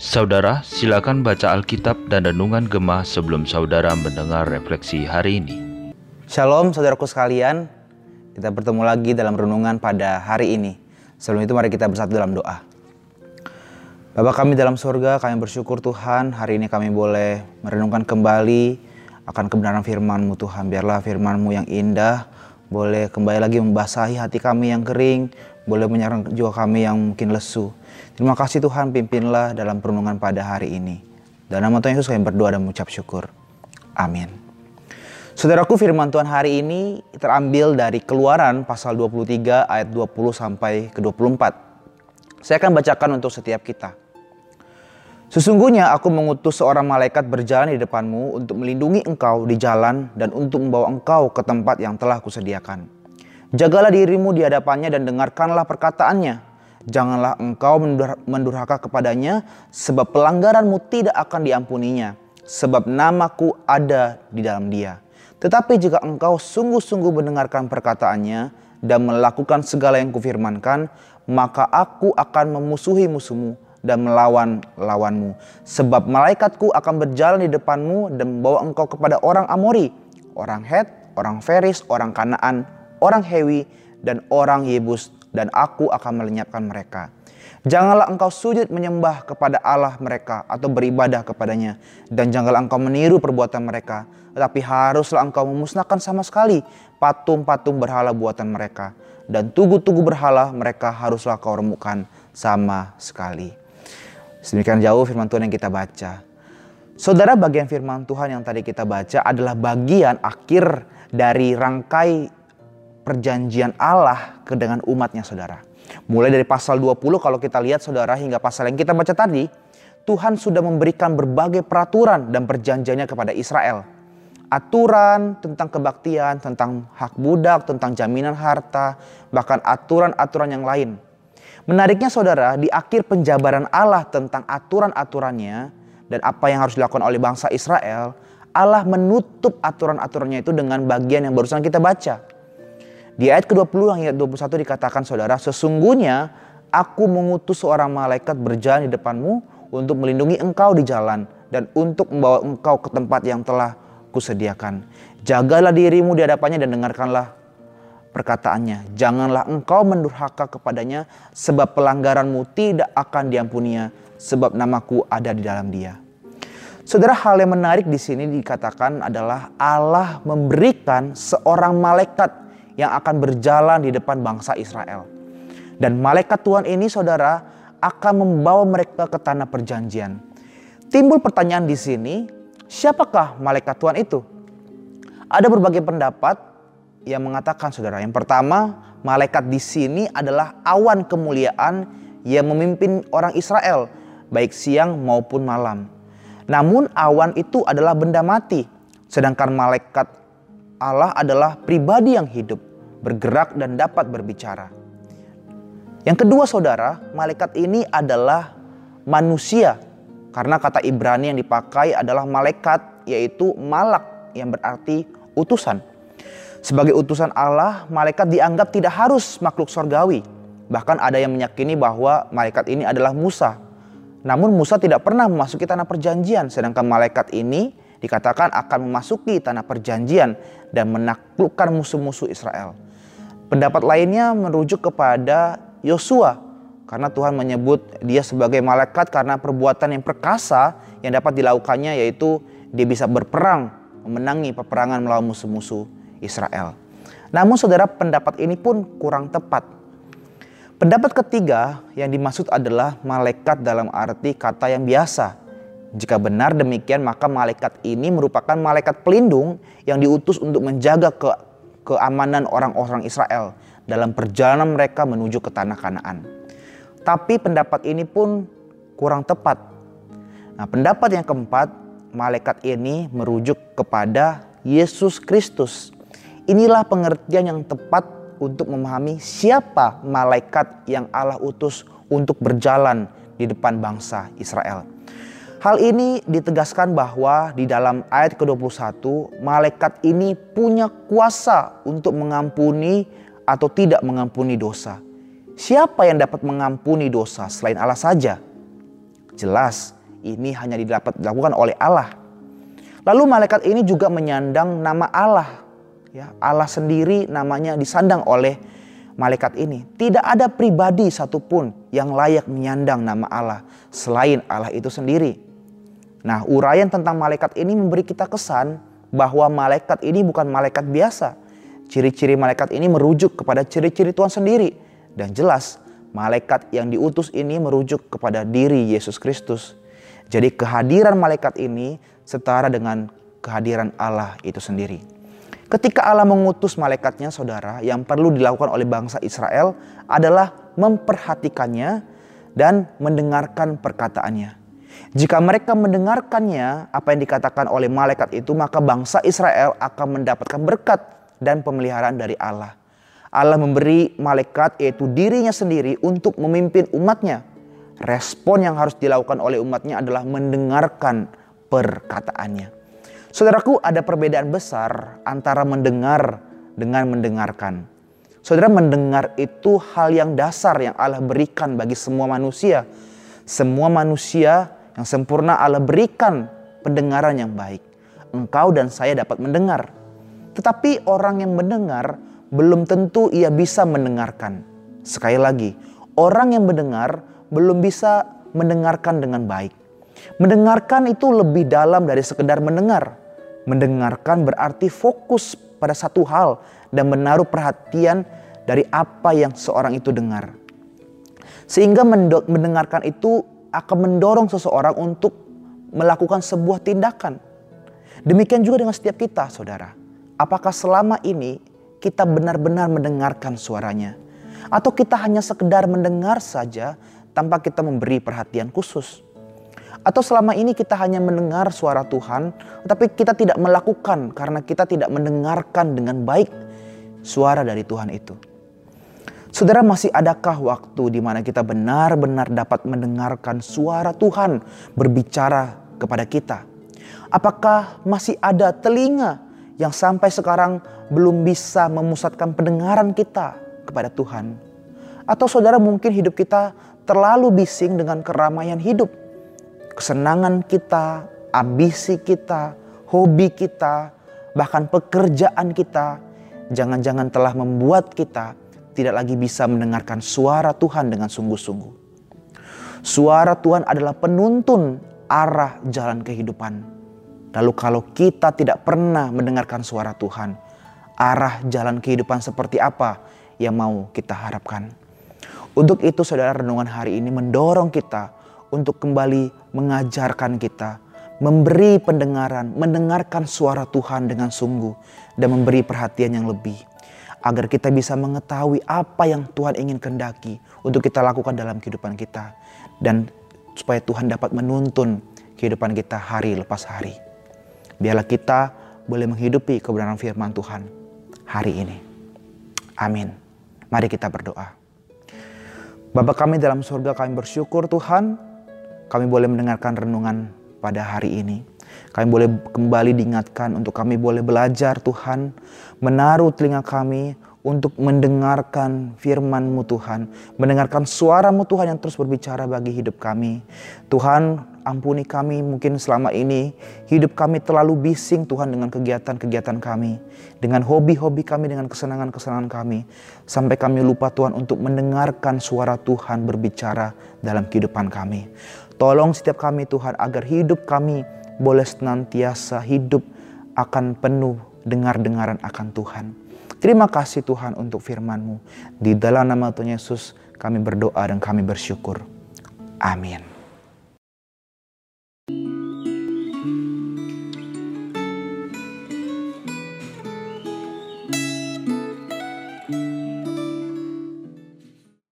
Saudara, silakan baca Alkitab dan Renungan Gemah sebelum saudara mendengar refleksi hari ini. Shalom saudaraku sekalian, kita bertemu lagi dalam renungan pada hari ini. Sebelum itu mari kita bersatu dalam doa. Bapak kami dalam surga, kami bersyukur Tuhan hari ini kami boleh merenungkan kembali akan kebenaran firman-Mu Tuhan. Biarlah firman-Mu yang indah boleh kembali lagi membasahi hati kami yang kering, boleh menyerang jiwa kami yang mungkin lesu. Terima kasih Tuhan pimpinlah dalam perenungan pada hari ini. Dan nama Tuhan Yesus kami berdoa dan mengucap syukur. Amin. Saudaraku firman Tuhan hari ini terambil dari keluaran pasal 23 ayat 20 sampai ke 24. Saya akan bacakan untuk setiap kita. Sesungguhnya aku mengutus seorang malaikat berjalan di depanmu untuk melindungi engkau di jalan dan untuk membawa engkau ke tempat yang telah kusediakan. Jagalah dirimu di hadapannya dan dengarkanlah perkataannya. Janganlah engkau mendurhaka kepadanya, sebab pelanggaranmu tidak akan diampuninya, sebab namaku ada di dalam dia. Tetapi jika engkau sungguh-sungguh mendengarkan perkataannya dan melakukan segala yang kufirmankan, maka aku akan memusuhi musuhmu dan melawan lawanmu. Sebab malaikatku akan berjalan di depanmu dan membawa engkau kepada orang Amori, orang Het, orang Feris, orang Kanaan, orang Hewi, dan orang Yebus, dan aku akan melenyapkan mereka. Janganlah engkau sujud menyembah kepada Allah mereka atau beribadah kepadanya. Dan janganlah engkau meniru perbuatan mereka. Tetapi haruslah engkau memusnahkan sama sekali patung-patung berhala buatan mereka. Dan tugu-tugu berhala mereka haruslah kau remukkan sama sekali. Sedemikian jauh firman Tuhan yang kita baca. Saudara bagian firman Tuhan yang tadi kita baca adalah bagian akhir dari rangkai perjanjian Allah ke dengan umatnya saudara. Mulai dari pasal 20 kalau kita lihat saudara hingga pasal yang kita baca tadi, Tuhan sudah memberikan berbagai peraturan dan perjanjiannya kepada Israel. Aturan tentang kebaktian, tentang hak budak, tentang jaminan harta, bahkan aturan-aturan yang lain. Menariknya saudara, di akhir penjabaran Allah tentang aturan-aturannya dan apa yang harus dilakukan oleh bangsa Israel, Allah menutup aturan-aturannya itu dengan bagian yang barusan kita baca di ayat ke-20 ayat 21 dikatakan saudara, sesungguhnya aku mengutus seorang malaikat berjalan di depanmu untuk melindungi engkau di jalan dan untuk membawa engkau ke tempat yang telah kusediakan. Jagalah dirimu di hadapannya dan dengarkanlah perkataannya. Janganlah engkau mendurhaka kepadanya sebab pelanggaranmu tidak akan diampuninya sebab namaku ada di dalam dia. Saudara hal yang menarik di sini dikatakan adalah Allah memberikan seorang malaikat yang akan berjalan di depan bangsa Israel. Dan malaikat Tuhan ini saudara akan membawa mereka ke tanah perjanjian. Timbul pertanyaan di sini, siapakah malaikat Tuhan itu? Ada berbagai pendapat yang mengatakan saudara. Yang pertama, malaikat di sini adalah awan kemuliaan yang memimpin orang Israel baik siang maupun malam. Namun awan itu adalah benda mati, sedangkan malaikat Allah adalah pribadi yang hidup bergerak dan dapat berbicara. Yang kedua saudara, malaikat ini adalah manusia. Karena kata Ibrani yang dipakai adalah malaikat yaitu malak yang berarti utusan. Sebagai utusan Allah, malaikat dianggap tidak harus makhluk sorgawi. Bahkan ada yang meyakini bahwa malaikat ini adalah Musa. Namun Musa tidak pernah memasuki tanah perjanjian, sedangkan malaikat ini dikatakan akan memasuki tanah perjanjian dan menaklukkan musuh-musuh Israel. Pendapat lainnya merujuk kepada Yosua karena Tuhan menyebut dia sebagai malaikat karena perbuatan yang perkasa yang dapat dilakukannya yaitu dia bisa berperang memenangi peperangan melawan musuh-musuh Israel. Namun saudara pendapat ini pun kurang tepat. Pendapat ketiga yang dimaksud adalah malaikat dalam arti kata yang biasa. Jika benar demikian maka malaikat ini merupakan malaikat pelindung yang diutus untuk menjaga ke keamanan orang-orang Israel dalam perjalanan mereka menuju ke tanah Kanaan. Tapi pendapat ini pun kurang tepat. Nah, pendapat yang keempat, malaikat ini merujuk kepada Yesus Kristus. Inilah pengertian yang tepat untuk memahami siapa malaikat yang Allah utus untuk berjalan di depan bangsa Israel. Hal ini ditegaskan bahwa di dalam ayat ke-21 malaikat ini punya kuasa untuk mengampuni atau tidak mengampuni dosa. Siapa yang dapat mengampuni dosa selain Allah saja? Jelas, ini hanya dapat dilakukan oleh Allah. Lalu malaikat ini juga menyandang nama Allah. Ya, Allah sendiri namanya disandang oleh malaikat ini. Tidak ada pribadi satupun yang layak menyandang nama Allah selain Allah itu sendiri. Nah, uraian tentang malaikat ini memberi kita kesan bahwa malaikat ini bukan malaikat biasa. Ciri-ciri malaikat ini merujuk kepada ciri-ciri Tuhan sendiri. Dan jelas, malaikat yang diutus ini merujuk kepada diri Yesus Kristus. Jadi kehadiran malaikat ini setara dengan kehadiran Allah itu sendiri. Ketika Allah mengutus malaikatnya saudara yang perlu dilakukan oleh bangsa Israel adalah memperhatikannya dan mendengarkan perkataannya. Jika mereka mendengarkannya apa yang dikatakan oleh malaikat itu maka bangsa Israel akan mendapatkan berkat dan pemeliharaan dari Allah. Allah memberi malaikat yaitu dirinya sendiri untuk memimpin umatnya. Respon yang harus dilakukan oleh umatnya adalah mendengarkan perkataannya. Saudaraku, ada perbedaan besar antara mendengar dengan mendengarkan. Saudara, mendengar itu hal yang dasar yang Allah berikan bagi semua manusia. Semua manusia yang sempurna Allah berikan pendengaran yang baik. Engkau dan saya dapat mendengar. Tetapi orang yang mendengar belum tentu ia bisa mendengarkan. Sekali lagi, orang yang mendengar belum bisa mendengarkan dengan baik. Mendengarkan itu lebih dalam dari sekedar mendengar. Mendengarkan berarti fokus pada satu hal dan menaruh perhatian dari apa yang seorang itu dengar. Sehingga mendengarkan itu akan mendorong seseorang untuk melakukan sebuah tindakan. Demikian juga dengan setiap kita, saudara. Apakah selama ini kita benar-benar mendengarkan suaranya? Atau kita hanya sekedar mendengar saja tanpa kita memberi perhatian khusus? Atau selama ini kita hanya mendengar suara Tuhan, tapi kita tidak melakukan karena kita tidak mendengarkan dengan baik suara dari Tuhan itu. Saudara, masih adakah waktu di mana kita benar-benar dapat mendengarkan suara Tuhan berbicara kepada kita? Apakah masih ada telinga yang sampai sekarang belum bisa memusatkan pendengaran kita kepada Tuhan? Atau saudara mungkin hidup kita terlalu bising dengan keramaian hidup kesenangan kita, ambisi kita, hobi kita, bahkan pekerjaan kita, jangan-jangan telah membuat kita tidak lagi bisa mendengarkan suara Tuhan dengan sungguh-sungguh. Suara Tuhan adalah penuntun arah jalan kehidupan. Lalu kalau kita tidak pernah mendengarkan suara Tuhan, arah jalan kehidupan seperti apa yang mau kita harapkan? Untuk itu saudara renungan hari ini mendorong kita untuk kembali mengajarkan kita, memberi pendengaran, mendengarkan suara Tuhan dengan sungguh, dan memberi perhatian yang lebih, agar kita bisa mengetahui apa yang Tuhan ingin kendaki untuk kita lakukan dalam kehidupan kita, dan supaya Tuhan dapat menuntun kehidupan kita hari lepas hari. Biarlah kita boleh menghidupi kebenaran firman Tuhan hari ini. Amin. Mari kita berdoa. Bapak kami dalam surga kami bersyukur Tuhan kami boleh mendengarkan renungan pada hari ini. Kami boleh kembali diingatkan untuk kami boleh belajar Tuhan, menaruh telinga kami untuk mendengarkan firman-Mu Tuhan, mendengarkan suara-Mu Tuhan yang terus berbicara bagi hidup kami. Tuhan, ampuni kami mungkin selama ini hidup kami terlalu bising Tuhan dengan kegiatan-kegiatan kami, dengan hobi-hobi kami, dengan kesenangan-kesenangan kami, sampai kami lupa Tuhan untuk mendengarkan suara Tuhan berbicara dalam kehidupan kami. Tolong setiap kami Tuhan agar hidup kami boleh senantiasa hidup akan penuh dengar-dengaran akan Tuhan. Terima kasih Tuhan untuk firman-Mu. Di dalam nama Tuhan Yesus kami berdoa dan kami bersyukur. Amin.